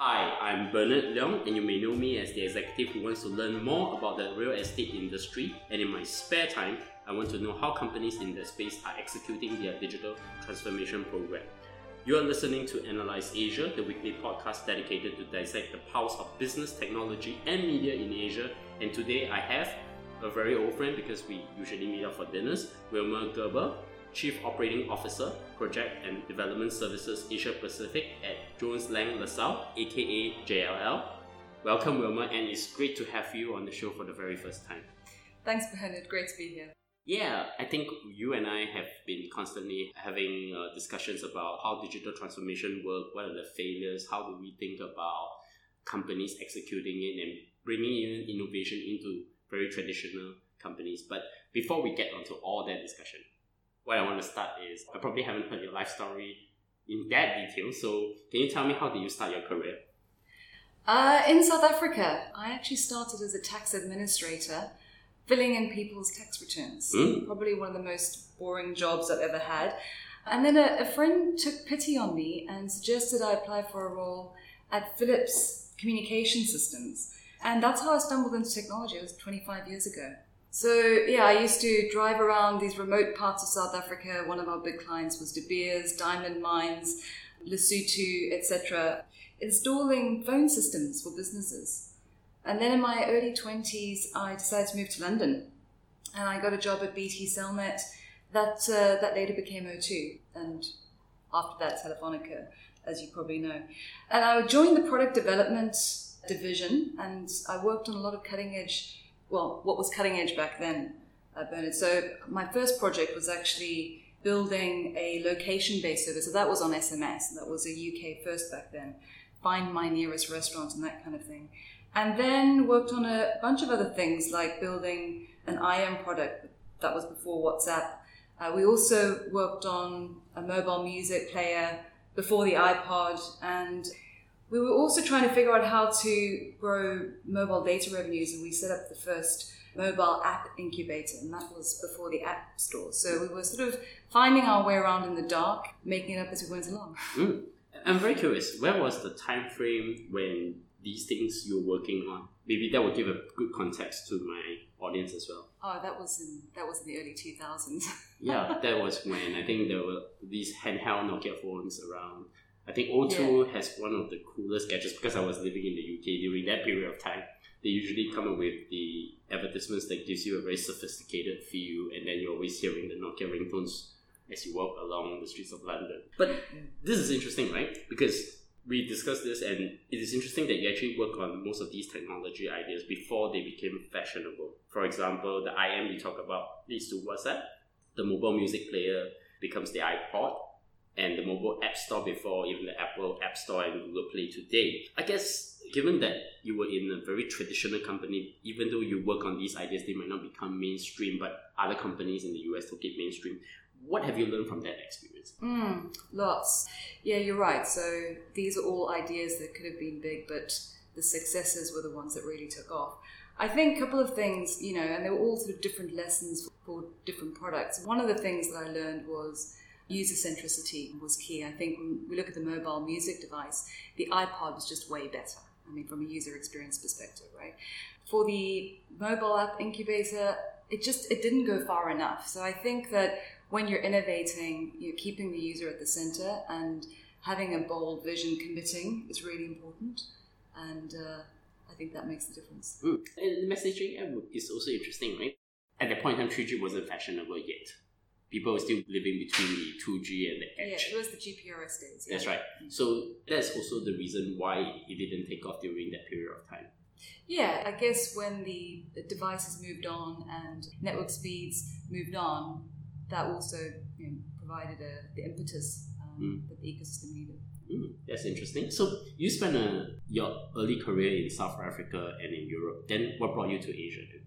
Hi, I'm Bernard Leong, and you may know me as the executive who wants to learn more about the real estate industry. And in my spare time, I want to know how companies in the space are executing their digital transformation program. You are listening to Analyse Asia, the weekly podcast dedicated to dissect the pulse of business, technology, and media in Asia. And today I have a very old friend because we usually meet up for dinners, Wilmer Gerber, Chief Operating Officer, Project and Development Services Asia Pacific at Jones Lang LaSalle, aka JLL. Welcome, Wilmer, and it's great to have you on the show for the very first time. Thanks, Bernard. Great to be here. Yeah, I think you and I have been constantly having uh, discussions about how digital transformation works, what are the failures, how do we think about companies executing it and bringing in innovation into very traditional companies. But before we get onto all that discussion, what I want to start is I probably haven't heard your life story in that detail. So can you tell me how did you start your career? Uh, in South Africa, I actually started as a tax administrator, filling in people's tax returns. Mm. Probably one of the most boring jobs I've ever had. And then a, a friend took pity on me and suggested I apply for a role at Philips Communication Systems. And that's how I stumbled into technology. It was 25 years ago. So yeah, I used to drive around these remote parts of South Africa. One of our big clients was De Beers, Diamond Mines, Lesotho, etc., installing phone systems for businesses. And then in my early 20s, I decided to move to London. And I got a job at BT Cellnet that, uh, that later became O2. And after that, Telefonica, as you probably know. And I joined the product development division and I worked on a lot of cutting edge well, what was cutting edge back then, uh, Bernard. So my first project was actually building a location-based service. So that was on SMS. That was a UK first back then. Find my nearest restaurant and that kind of thing. And then worked on a bunch of other things like building an IM product. That was before WhatsApp. Uh, we also worked on a mobile music player before the iPod and we were also trying to figure out how to grow mobile data revenues, and we set up the first mobile app incubator, and that was before the app store. So we were sort of finding our way around in the dark, making it up as we went along. Mm. I'm very curious. Where was the time frame when these things you were working on? Maybe that would give a good context to my audience as well. Oh, that was in that was in the early 2000s. yeah, that was when I think there were these handheld Nokia phones around. I think O2 yeah. has one of the coolest gadgets because I was living in the UK during that period of time. They usually come up with the advertisements that gives you a very sophisticated feel, and then you're always hearing the Nokia ringtones as you walk along the streets of London. But this is interesting, right? Because we discussed this, and it is interesting that you actually work on most of these technology ideas before they became fashionable. For example, the IM you talk about leads to WhatsApp, the mobile music player becomes the iPod, and the mobile app store before even the Apple App Store and Google Play today. I guess given that you were in a very traditional company, even though you work on these ideas, they might not become mainstream, but other companies in the US took it mainstream. What have you learned from that experience? Mm, lots. Yeah, you're right. So these are all ideas that could have been big, but the successes were the ones that really took off. I think a couple of things, you know, and they were all sort of different lessons for different products. One of the things that I learned was user centricity was key. I think when we look at the mobile music device, the iPod was just way better. I mean, from a user experience perspective, right? For the mobile app incubator, it just it didn't go far enough. So I think that when you're innovating, you're keeping the user at the center and having a bold vision, committing is really important. And uh, I think that makes the difference. Mm. And the messaging is also interesting, right? At that point in time, 3G wasn't fashionable yet people were still living between the 2G and the edge. Yeah, it was the GPRS days. Yeah. That's right. So that's also the reason why it didn't take off during that period of time. Yeah, I guess when the devices moved on and network speeds moved on, that also you know, provided a, the impetus um, mm. that the ecosystem needed. Mm, that's interesting. So you spent a, uh, your early career in South Africa and in Europe. Then what brought you to Asia? Then?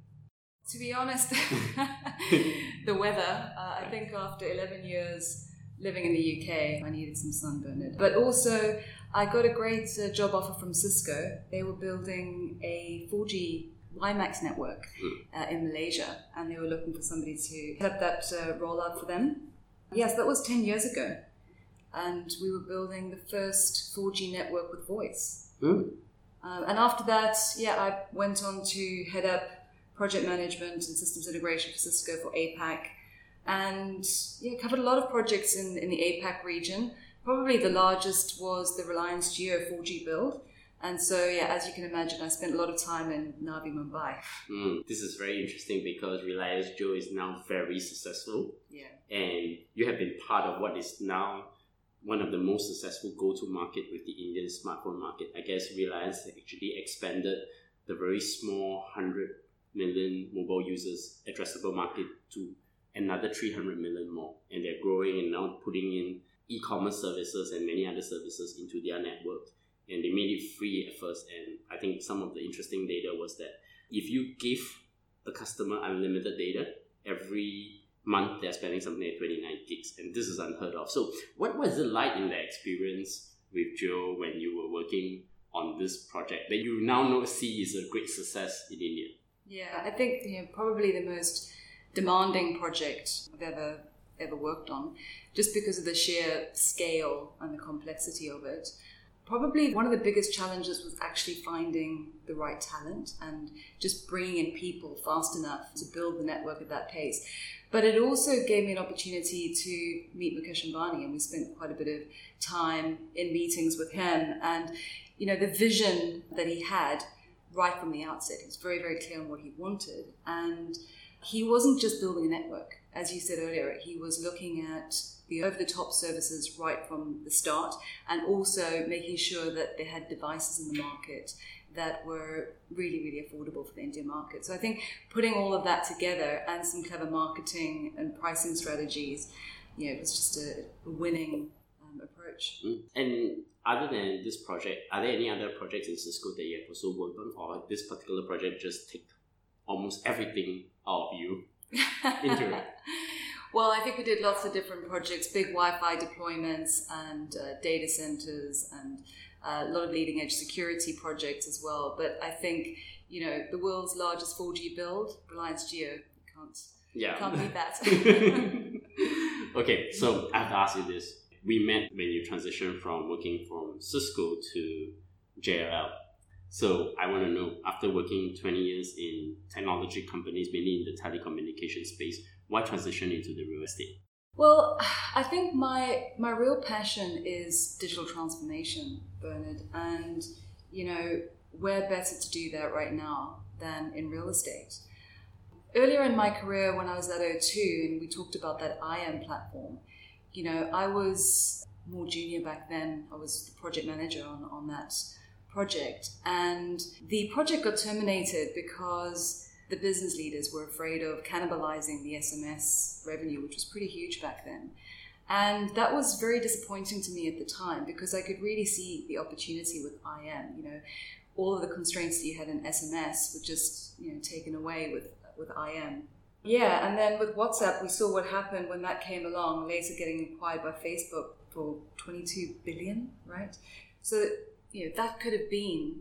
To be honest, the weather. Uh, I think after 11 years living in the UK, I needed some sunburn. But also, I got a great uh, job offer from Cisco. They were building a 4G WiMAX network hmm. uh, in Malaysia, and they were looking for somebody to head up that uh, rollout for them. Yes, that was 10 years ago. And we were building the first 4G network with voice. Mm. Um, and after that, yeah, I went on to head up project management and systems integration for Cisco for APAC, and yeah, covered a lot of projects in, in the APAC region. Probably the largest was the Reliance Jio 4G build. And so, yeah, as you can imagine, I spent a lot of time in Navi Mumbai. Mm, this is very interesting because Reliance Jio is now very successful. Yeah. And you have been part of what is now one of the most successful go-to-market with the Indian smartphone market. I guess Reliance actually expanded the very small 100 million mobile users addressable market to another 300 million more. And they're growing and now putting in e-commerce services and many other services into their network and they made it free at first. And I think some of the interesting data was that if you give a customer unlimited data every month, they're spending something like 29 gigs, and this is unheard of. So, what was it like in the experience with Jio when you were working on this project that you now know see is a great success in India? Yeah, I think you know probably the most demanding project I've ever ever worked on, just because of the sheer scale and the complexity of it. Probably one of the biggest challenges was actually finding the right talent and just bringing in people fast enough to build the network at that pace. But it also gave me an opportunity to meet Mukesh Ambani, and we spent quite a bit of time in meetings with him. And you know, the vision that he had right from the outset, he was very, very clear on what he wanted, and he wasn't just building a network. As you said earlier, he was looking at the over the top services right from the start and also making sure that they had devices in the market that were really, really affordable for the Indian market. So I think putting all of that together and some clever marketing and pricing strategies, you know, it was just a, winning approach. Mm. And other than this project, are there any other projects in Cisco that you have also worked on, or this particular project just take almost everything out of you into it? Well, I think we did lots of different projects, big Wi-Fi deployments and uh, data centers and uh, a lot of leading edge security projects as well. But I think, you know, the world's largest 4G build, Reliance Jio, can't, yeah. can't beat that. okay, so I have to ask you this. We met when you transitioned from working from Cisco to JLL. So I want to know, after working 20 years in technology companies, mainly in the telecommunication space, why transition into the real estate? Well, I think my my real passion is digital transformation, Bernard, and you know where better to do that right now than in real estate. Earlier in my career, when I was at O2 and we talked about that IM platform, you know, I was more junior back then. I was the project manager on, on that project, and the project got terminated because the business leaders were afraid of cannibalizing the SMS revenue, which was pretty huge back then. And that was very disappointing to me at the time because I could really see the opportunity with IM. You know, all of the constraints that you had in SMS were just you know taken away with with IM. Yeah, and then with WhatsApp, we saw what happened when that came along, later getting acquired by Facebook for 22 billion, right? So you know that could have been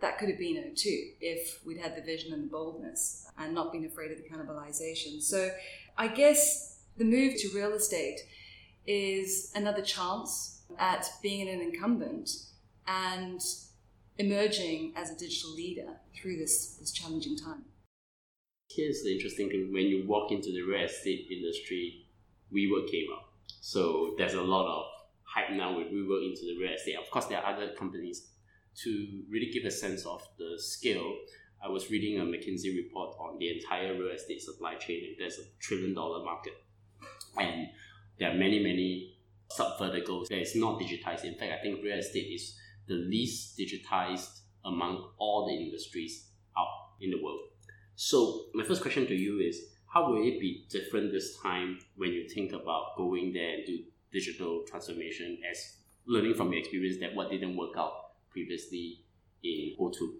that could have been it too if we'd had the vision and the boldness and not been afraid of the cannibalization. So I guess the move to real estate is another chance at being an incumbent and emerging as a digital leader through this, this challenging time. Here's the interesting thing when you walk into the real estate industry, WeWork came up. So there's a lot of hype now with WeWork into the real estate. Of course, there are other companies to really give a sense of the scale, I was reading a McKinsey report on the entire real estate supply chain, and there's a trillion dollar market. And there are many, many sub verticals that is not digitized. In fact, I think real estate is the least digitized among all the industries out in the world. So, my first question to you is how will it be different this time when you think about going there and do digital transformation as learning from your experience that what didn't work out previously in O2?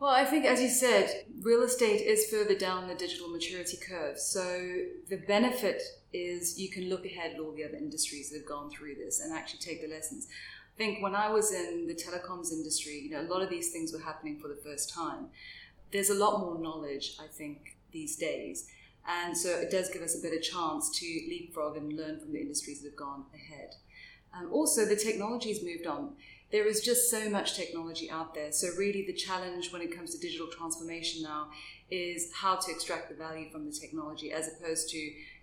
Well, I think, as you said, real estate is further down the digital maturity curve. So the benefit is you can look ahead at all the other industries that have gone through this and actually take the lessons. I think when I was in the telecoms industry, you know, a lot of these things were happening for the first time. There's a lot more knowledge, I think, these days. And so it does give us a better chance to leapfrog and learn from the industries that have gone ahead. Um, also, the technology's moved on there is just so much technology out there. So, really, the challenge when it comes to digital transformation now is how to extract the value from the technology as opposed to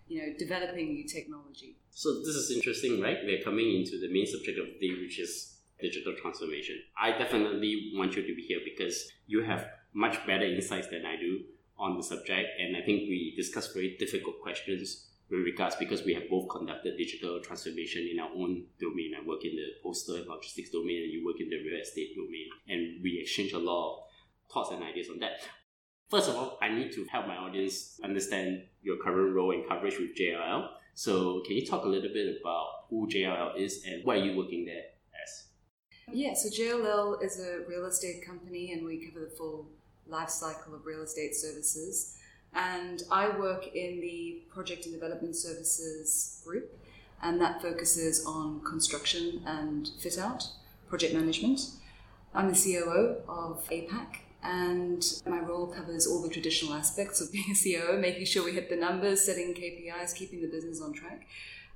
you know developing new technology. So this is interesting, right? We're coming into the main subject of the day, which is digital transformation. I definitely want you to be here because you have much better insights than I do on the subject, and I think we discussed very difficult questions with regards because we have both conducted digital transformation in our own domain. I work in the postal and logistics domain, and you work in the real estate domain, and we exchange a lot of thoughts and ideas on that. First of all, I need to help my audience understand your current role and coverage with JLL. So, can you talk a little bit about who JLL is and why are you working there as? Yeah, so JLL is a real estate company, and we cover the full life cycle of real estate services. And I work in the project and development services group, and that focuses on construction and fit out, project management. I'm the COO of APAC, and my role covers all the traditional aspects of being a COO, making sure we hit the numbers, setting KPIs, keeping the business on track.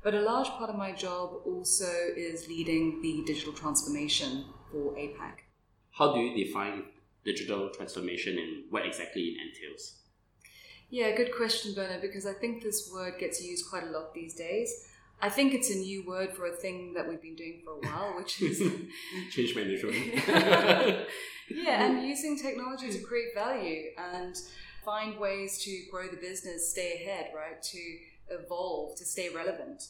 But a large part of my job also is leading the digital transformation for APAC. How do you define digital transformation and what exactly it entails? Yeah, good question, Bernard, because I think this word gets used quite a lot these days. I think it's a new word for a thing that we've been doing for a while, which is change management. yeah, and using technology to create value and find ways to grow the business, stay ahead, right? To evolve, to stay relevant.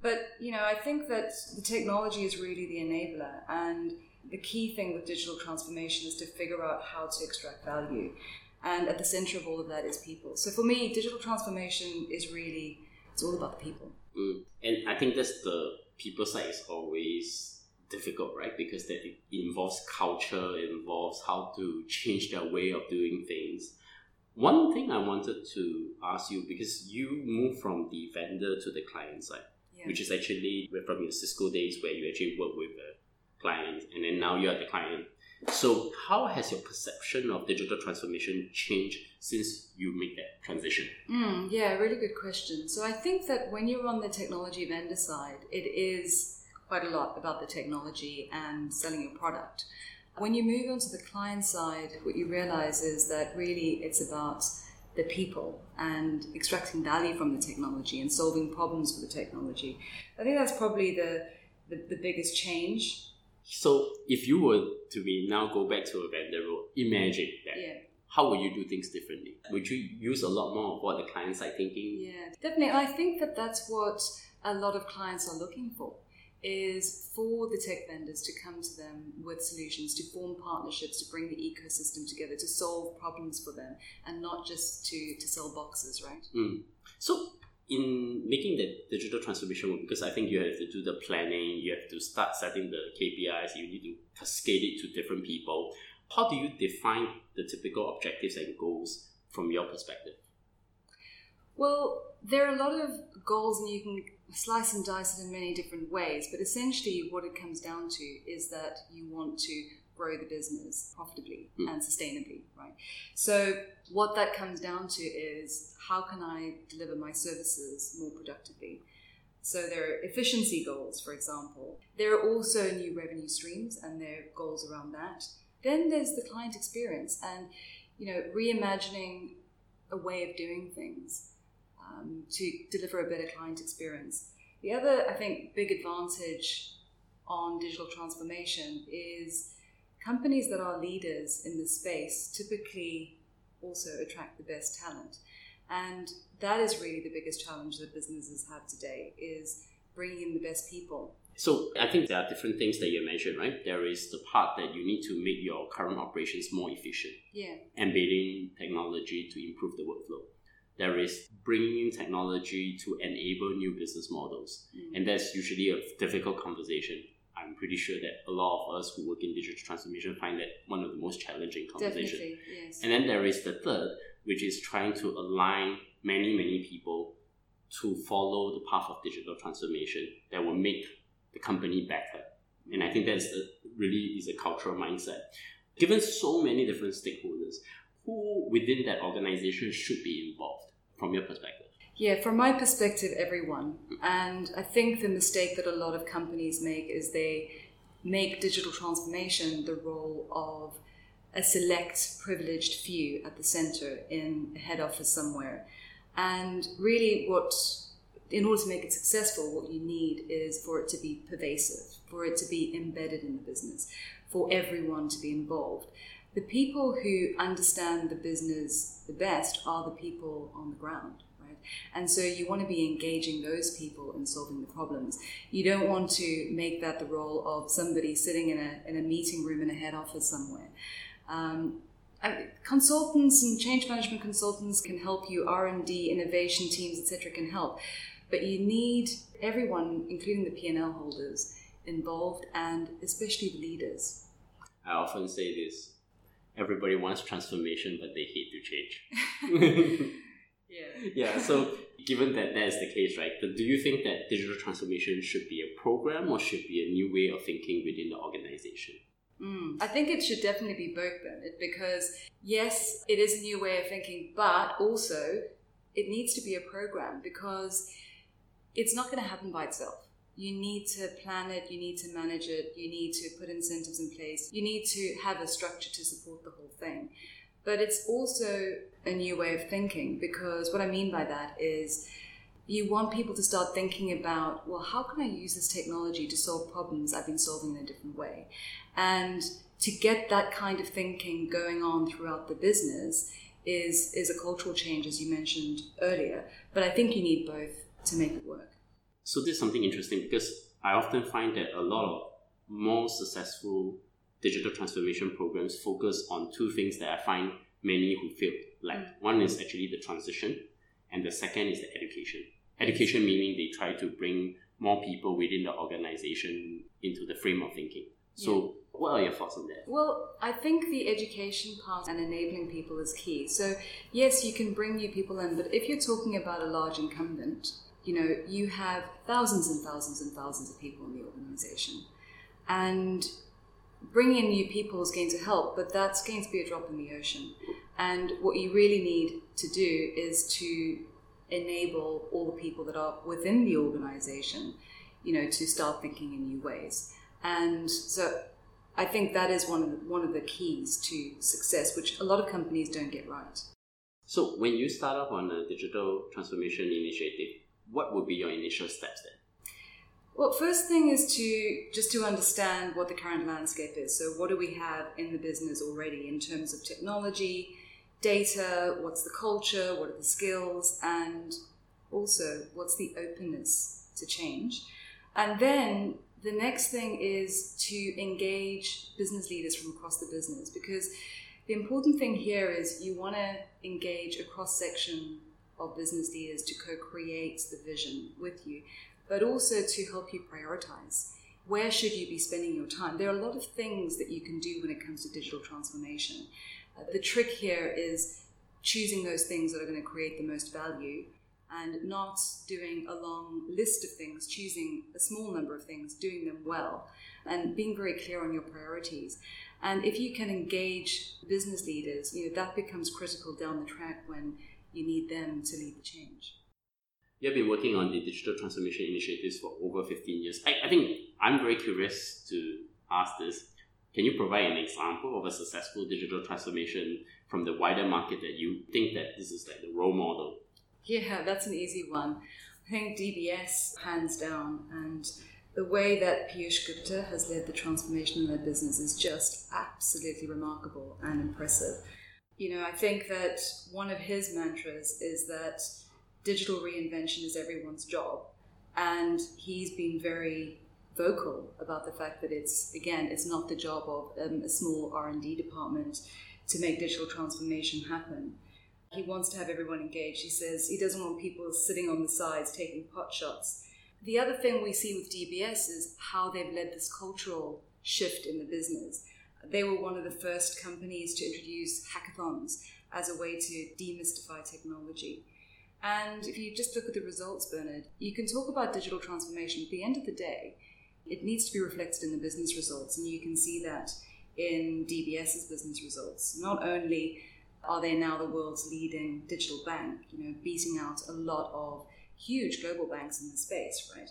But, you know, I think that the technology is really the enabler. And the key thing with digital transformation is to figure out how to extract value. And at the center of all of that is people. So for me, digital transformation is really, it's all about the people. Mm. And I think that's the people side is always difficult, right? Because that it involves culture, it involves how to change their way of doing things. One thing I wanted to ask you because you moved from the vendor to the client side, yeah. which is actually from your Cisco days where you actually work with a client, and then now you're the client. So, how has your perception of digital transformation changed since you made that transition? Mm, yeah, really good question. So, I think that when you're on the technology vendor side, it is quite a lot about the technology and selling your product. When you move onto the client side, what you realize is that really it's about the people and extracting value from the technology and solving problems with the technology. I think that's probably the, the, the biggest change so if you were to be now go back to a vendor role, imagine that. Yeah. How would you do things differently? Would you use a lot more of what the clients are thinking? Yeah, definitely. I think that that's what a lot of clients are looking for is for the tech vendors to come to them with solutions, to form partnerships, to bring the ecosystem together, to solve problems for them, and not just to, to sell boxes, right? Mm. So in making the digital transformation because I think you have to do the planning, you have to start setting the KPIs, you need to cascade it to different people. How do you define the typical objectives and goals from your perspective? Well, there are a lot of goals, and you can slice and dice it in many different ways. But essentially, what it comes down to is that you want to grow the business profitably mm. and sustainably, right? So, what that comes down to is how can I deliver my services more productively? So, there are efficiency goals, for example. There are also new revenue streams, and there are goals around that. Then there's the client experience, and you know, reimagining a way of doing things um, to deliver a better client experience. The other, I think, big advantage on digital transformation is companies that are leaders in this space typically also attract the best talent. And that is really the biggest challenge that businesses have today is bringing in the best people. So I think there are different things that you mentioned, right? There is the part that you need to make your current operations more efficient. Yeah. Embedding technology to improve the workflow. There is bringing in technology to enable new business models. Mm. And that's usually a difficult conversation I'm pretty sure that a lot of us who work in digital transformation find that one of the most challenging conversations. Yes. And then there is the third, which is trying to align many, many people to follow the path of digital transformation that will make the company better. And I think that's a, really is a cultural mindset. Given so many different stakeholders, who within that organization should be involved from your perspective? Yeah, from my perspective, everyone. And I think the mistake that a lot of companies make is they make digital transformation the role of a select privileged few at the center in a head office somewhere. And really, what in order to make it successful, what you need is for it to be pervasive, for it to be embedded in the business, for everyone to be involved. The people who understand the business the best are the people on the ground. And so you want to be engaging those people in solving the problems. You don't want to make that the role of somebody sitting in a, in a meeting room in a head office somewhere. Um, consultants and change management consultants can help you. R and D, innovation teams, etc., can help. But you need everyone, including the P&L holders, involved and especially the leaders. I often say this everybody wants transformation, but they hate to change. yeah. Yeah, so given that that is the case, right, But do you think that digital transformation should be a program or should be a new way of thinking within the organization? Mm, I think it should definitely be both, Bernard, because yes, it is a new way of thinking, but also it needs to be a program because it's not going to happen by itself. You need to plan it, you need to manage it, you need to put incentives in place, you need to have a structure to support the whole thing. But it's also a new way of thinking because what I mean by that is you want people to start thinking about, well, how can I use this technology to solve problems I've been solving in a different way? And to get that kind of thinking going on throughout the business is, is a cultural change, as you mentioned earlier. But I think you need both to make it work. So this is something interesting because I often find that a lot of more successful digital transformation programs focus on two things that I find many who failed. Like mm. one is actually the transition, and the second is the education. Education meaning they try to bring more people within the organization into the frame of thinking. So, yeah. what are your thoughts on that? Well, I think the education part and enabling people is key. So, yes, you can bring new people in, but if you're talking about a large incumbent, you know, you have thousands and thousands and thousands of people in the organization. And bringing in new people is going to help, but that's going to be a drop in the ocean. And what you really need to do is to enable all the people that are within the organization, you know, to start thinking in new ways. And so I think that is one of the, one of the keys to success, which a lot of companies don't get right. So when you start off on a digital transformation initiative, what would be your initial steps then? Well, first thing is to just to understand what the current landscape is. So, what do we have in the business already in terms of technology, data? What's the culture? What are the skills? And also, what's the openness to change? And then the next thing is to engage business leaders from across the business because the important thing here is you want to engage a cross section of business leaders to co create the vision with you, but also to help you prioritize. Where should you be spending your time? There are a lot of things that you can do when it comes to digital transformation. Uh, the trick here is choosing those things that are going to create the most value and not doing a long list of things, choosing a small number of things, doing them well, and being very clear on your priorities. And if you can engage business leaders, you know, that becomes critical down the track when you need them to lead the change. You have been working on the digital transformation initiatives for over 15 years. I, I think I'm very curious to ask this. Can you provide an example of a successful digital transformation from the wider market that you think that this is like the role model? Yeah, that's an easy one. I think DBS, hands down, and the way that Piyush Gupta has led the transformation in their business is just absolutely remarkable and impressive. You know, I think that one of his mantras is that digital reinvention is everyone's job. And he's been very vocal about the fact that it's, again, it's not the job of um, a small R&D department to make digital transformation happen. He wants to have everyone engaged. He says he doesn't want people sitting on the sides taking pot shots. The other thing we see with DBS is how they've led this cultural shift in the business. They were one of the first companies to introduce hackathons as a way to demystify technology. And if you just look at the results, Bernard, you can talk about digital transformation. At the end of the day, it needs to be reflected in the business results. And you can see that in DBS's business results. Not only are they now the world's leading digital bank, you know, beating out a lot of huge global banks in the space, right?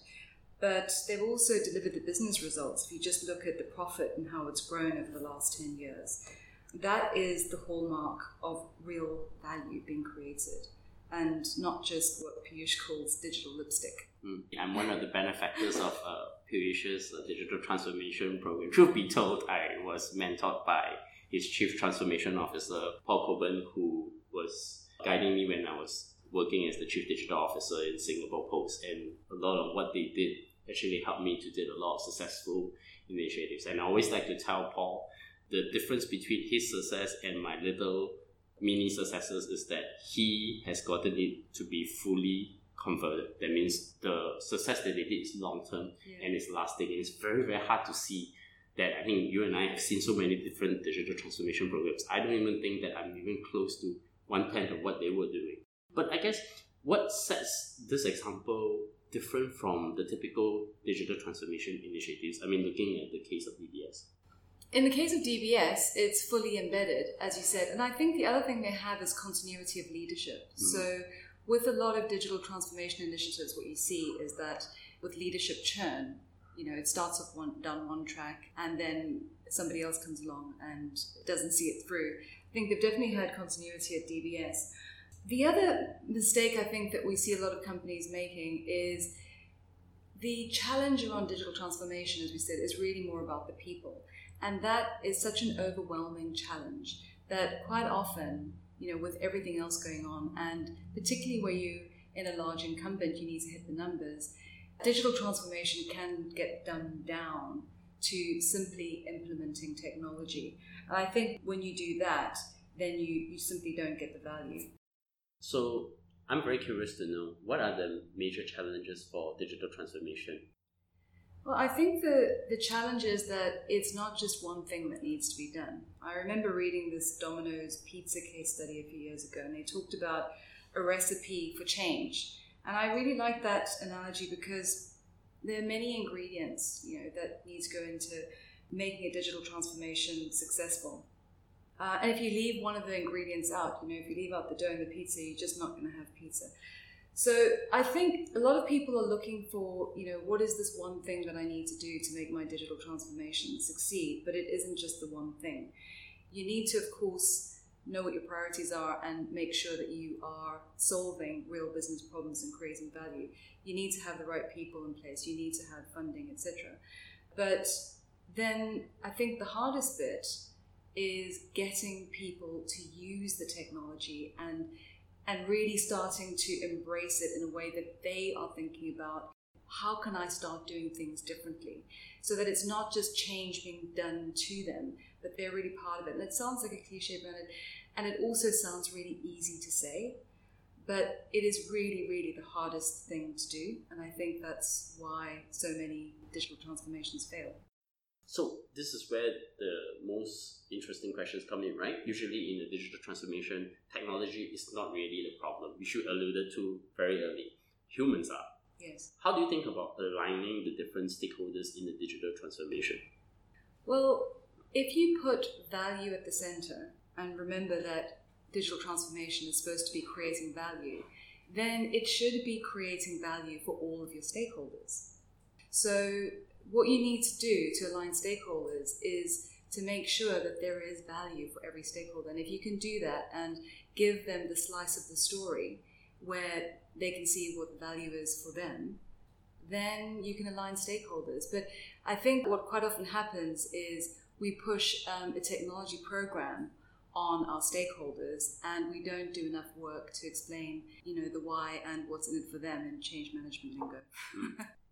but they've also delivered the business results. If you just look at the profit and how it's grown over the last 10 years, that is the hallmark of real value being created and not just what Piyush calls digital lipstick. Mm. I'm one of the benefactors of uh, Piyush's uh, digital transformation program. Truth be told, I was mentored by his chief transformation officer, Paul Cobban, who was guiding me when I was working as the chief digital officer in Singapore Post. And a lot of what they did actually helped me to do a lot of successful initiatives. And I always like to tell Paul the difference between his success and my little mini successes is that he has gotten it to be fully converted. That means the success that they did is long term yeah. and it's lasting. And it's very, very hard to see that I think you and I have seen so many different digital transformation programs. I don't even think that I'm even close to one tenth of what they were doing. But I guess what sets this example different from the typical digital transformation initiatives? I mean, looking at the case of DBS. In the case of DBS, it's fully embedded, as you said. And I think the other thing they have is continuity of leadership. Mm. So, with a lot of digital transformation initiatives, what you see is that with leadership churn, you know, it starts off one, down one track and then somebody else comes along and doesn't see it through. I think they've definitely had continuity at DBS. The other mistake I think that we see a lot of companies making is the challenge around digital transformation, as we said, is really more about the people. And that is such an overwhelming challenge that quite often, you know, with everything else going on, and particularly where you in a large incumbent, you need to hit the numbers, digital transformation can get dumbed down to simply implementing technology. And I think when you do that, then you, you simply don't get the value. So I'm very curious to know what are the major challenges for digital transformation well, I think the, the challenge is that it's not just one thing that needs to be done. I remember reading this Domino's pizza case study a few years ago, and they talked about a recipe for change. And I really like that analogy because there are many ingredients, you know, that need to go into making a digital transformation successful. Uh, and if you leave one of the ingredients out, you know, if you leave out the dough and the pizza, you're just not going to have pizza. So I think a lot of people are looking for, you know, what is this one thing that I need to do to make my digital transformation succeed? But it isn't just the one thing. You need to, of course, know what your priorities are and make sure that you are solving real business problems and creating value. You need to have the right people in place. You need to have funding, etc. But then I think the hardest bit is getting people to use the technology and and really starting to embrace it in a way that they are thinking about how can I start doing things differently so that it's not just change being done to them, but they're really part of it. And it sounds like a cliche, Bernard, and it also sounds really easy to say, but it is really, really the hardest thing to do. And I think that's why so many digital transformations fail. So this is where the most interesting questions come in, right? Usually in the digital transformation, technology is not really the problem. We should alluded to very early. Humans are. Yes. How do you think about aligning the different stakeholders in the digital transformation? Well, if you put value at the center and remember that digital transformation is supposed to be creating value, then it should be creating value for all of your stakeholders. So what you need to do to align stakeholders is to make sure that there is value for every stakeholder. And if you can do that and give them the slice of the story where they can see what the value is for them, then you can align stakeholders. But I think what quite often happens is we push um, a technology program on our stakeholders and we don't do enough work to explain you know the why and what's in it for them in change management lingo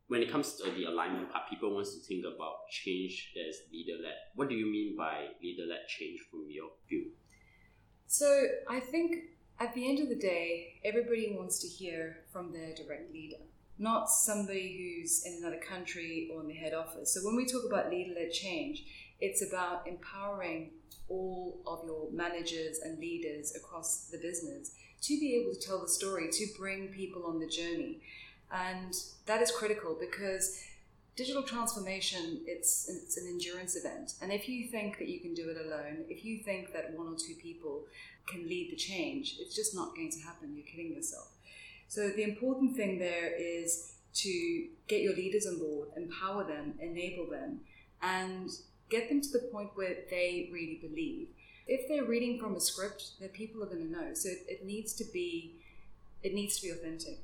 when it comes to the alignment part, people want to think about change as leader led. What do you mean by leader led change from your view? So I think at the end of the day, everybody wants to hear from their direct leader, not somebody who's in another country or in the head office. So when we talk about leader led change, it's about empowering all of your managers and leaders across the business to be able to tell the story, to bring people on the journey. And that is critical because digital transformation it's it's an endurance event and if you think that you can do it alone if you think that one or two people can lead the change it's just not going to happen you're kidding yourself so the important thing there is to get your leaders on board, empower them, enable them, and get them to the point where they really believe. If they're reading from a script, then people are going to know. So it, it needs to be, it needs to be authentic.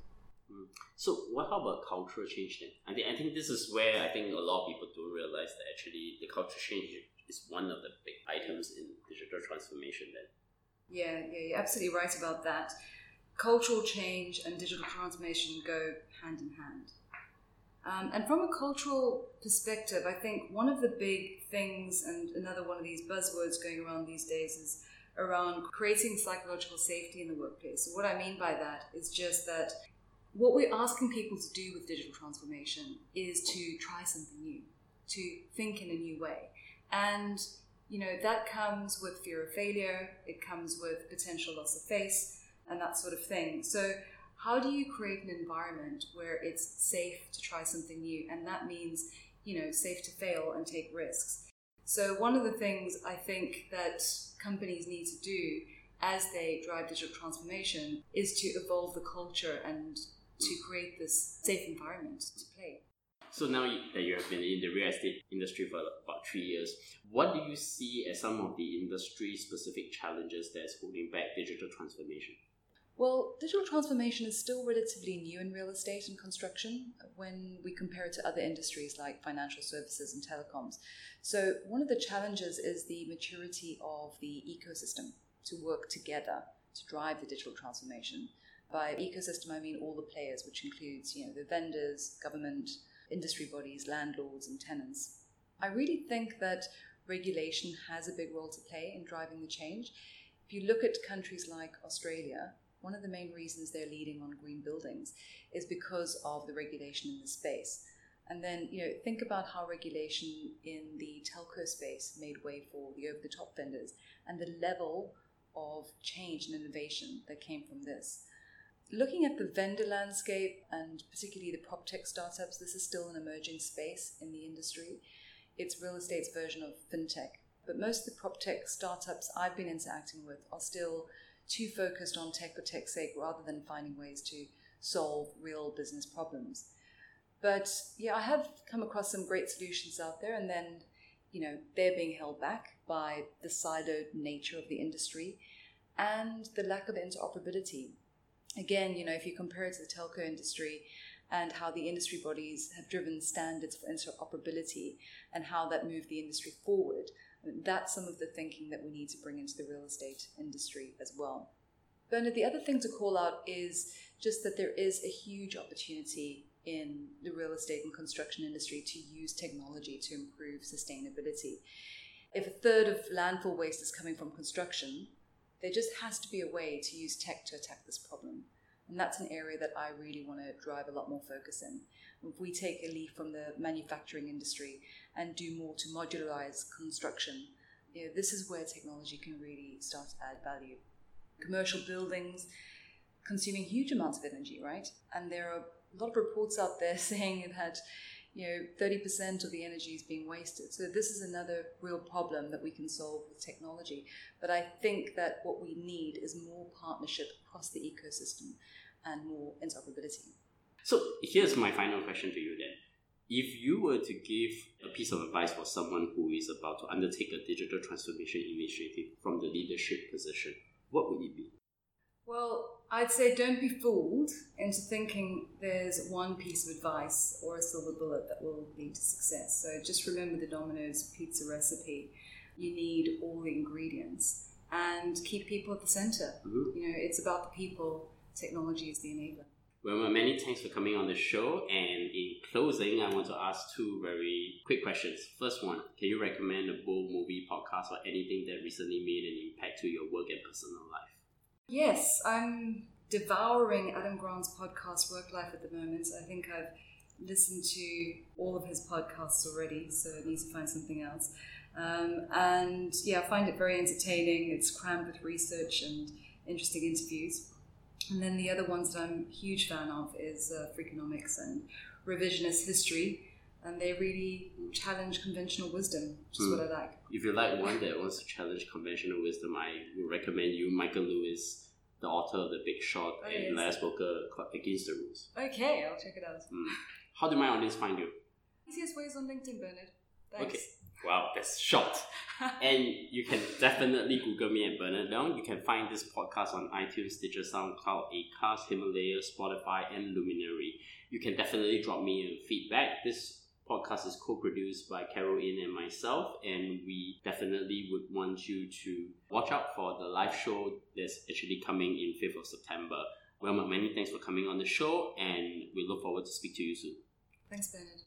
So what how about cultural change then? I think I think this is where I think a lot of people don't realize that actually the cultural change is one of the big items in digital transformation then. Yeah, yeah, you're absolutely right about that. Cultural change and digital transformation go hand in hand. Um, and from a cultural perspective, I think one of the big things, and another one of these buzzwords going around these days, is around creating psychological safety in the workplace. So, what I mean by that is just that what we're asking people to do with digital transformation is to try something new, to think in a new way. And you know, that comes with fear of failure, it comes with potential loss of face, and that sort of thing. So, how do you create an environment where it's safe to try something new? And that means, you know, safe to fail and take risks. So, one of the things I think that companies need to do as they drive digital transformation is to evolve the culture and to create this safe environment to play. So now that you have been in the real estate industry for about three years, what do you see as some of the industry specific challenges that's holding back digital transformation? Well, digital transformation is still relatively new in real estate and construction when we compare it to other industries like financial services and telecoms. So, one of the challenges is the maturity of the ecosystem to work together to drive the digital transformation. By ecosystem, I mean all the players, which includes you know the vendors, government, industry bodies, landlords, and tenants. I really think that regulation has a big role to play in driving the change. If you look at countries like Australia, one of the main reasons they're leading on green buildings is because of the regulation in the space. And then, you know, think about how regulation in the telco space made way for the over the top vendors and the level of change and innovation that came from this. Looking at the vendor landscape and particularly the prop tech startups, this is still an emerging space in the industry. It's real estate's version of fintech. But most of the prop tech startups I've been interacting with are still too focused on tech for tech's sake rather than finding ways to solve real business problems. But yeah, I have come across some great solutions out there, and then you know they're being held back by the siloed nature of the industry and the lack of interoperability again, you know, if you compare it to the telco industry and how the industry bodies have driven standards for interoperability and how that moved the industry forward, that's some of the thinking that we need to bring into the real estate industry as well. Bernard, the other thing to call out is just that there is a huge opportunity in the real estate and construction industry to use technology to improve sustainability. If a third of landfill waste is coming from construction, there just has to be a way to use tech to attack this problem. And that's an area that I really want to drive a lot more focus in. If we take a leaf from the manufacturing industry and do more to modularize construction, you know, this is where technology can really start to add value. Commercial buildings consuming huge amounts of energy, right? And there are a lot of reports out there saying that you know, 30% of the energy is being wasted. So this is another real problem that we can solve with technology. But I think that what we need is more partnership across the ecosystem and more interoperability. So here's my final question to you then. If you were to give a piece of advice for someone who is about to undertake a digital transformation initiative from the leadership position, what would it be? Well, I'd say don't be fooled into thinking there's one piece of advice or a silver bullet that will lead to success. So just remember the Domino's pizza recipe. You need all the ingredients and keep people at the center. Mm-hmm. You know, it's about the people, technology is the enabler. Well, many thanks for coming on the show. And in closing, I want to ask two very quick questions. First one, can you recommend a book, movie, podcast, or anything that recently made an impact to your work and personal life? Yes, I'm devouring Adam Grant's podcast Work Life at the moment. I think I've listened to all of his podcasts already, so I need to find something else. Um, and yeah, I find it very entertaining. It's crammed with research and interesting interviews. And then the other ones that I'm a huge fan of is uh, Freakonomics and Revisionist History and they really challenge conventional wisdom, which is mm. what I like. If you like one that wants to challenge conventional wisdom, I would recommend you Michael Lewis' the author of The Big Short Oh, and yes. Last Club Against the Rules. Okay, I'll check it out. Mm. How do my audience find you? Easiest ways on LinkedIn, Bernard. Thanks. Okay. Wow, that's short. and you can definitely Google me at Bernard Leong. You can find this podcast on iTunes, Stitcher, SoundCloud, Acast, Himalaya, Spotify, and Luminary. You can definitely drop me a feedback. This podcast is co-produced by Carol Yin and myself, and we definitely would want you to watch out for the live show that's actually coming in 5th of September. Well, many thanks for coming on the show, and we look forward to speak to you soon. Thanks, Bernard.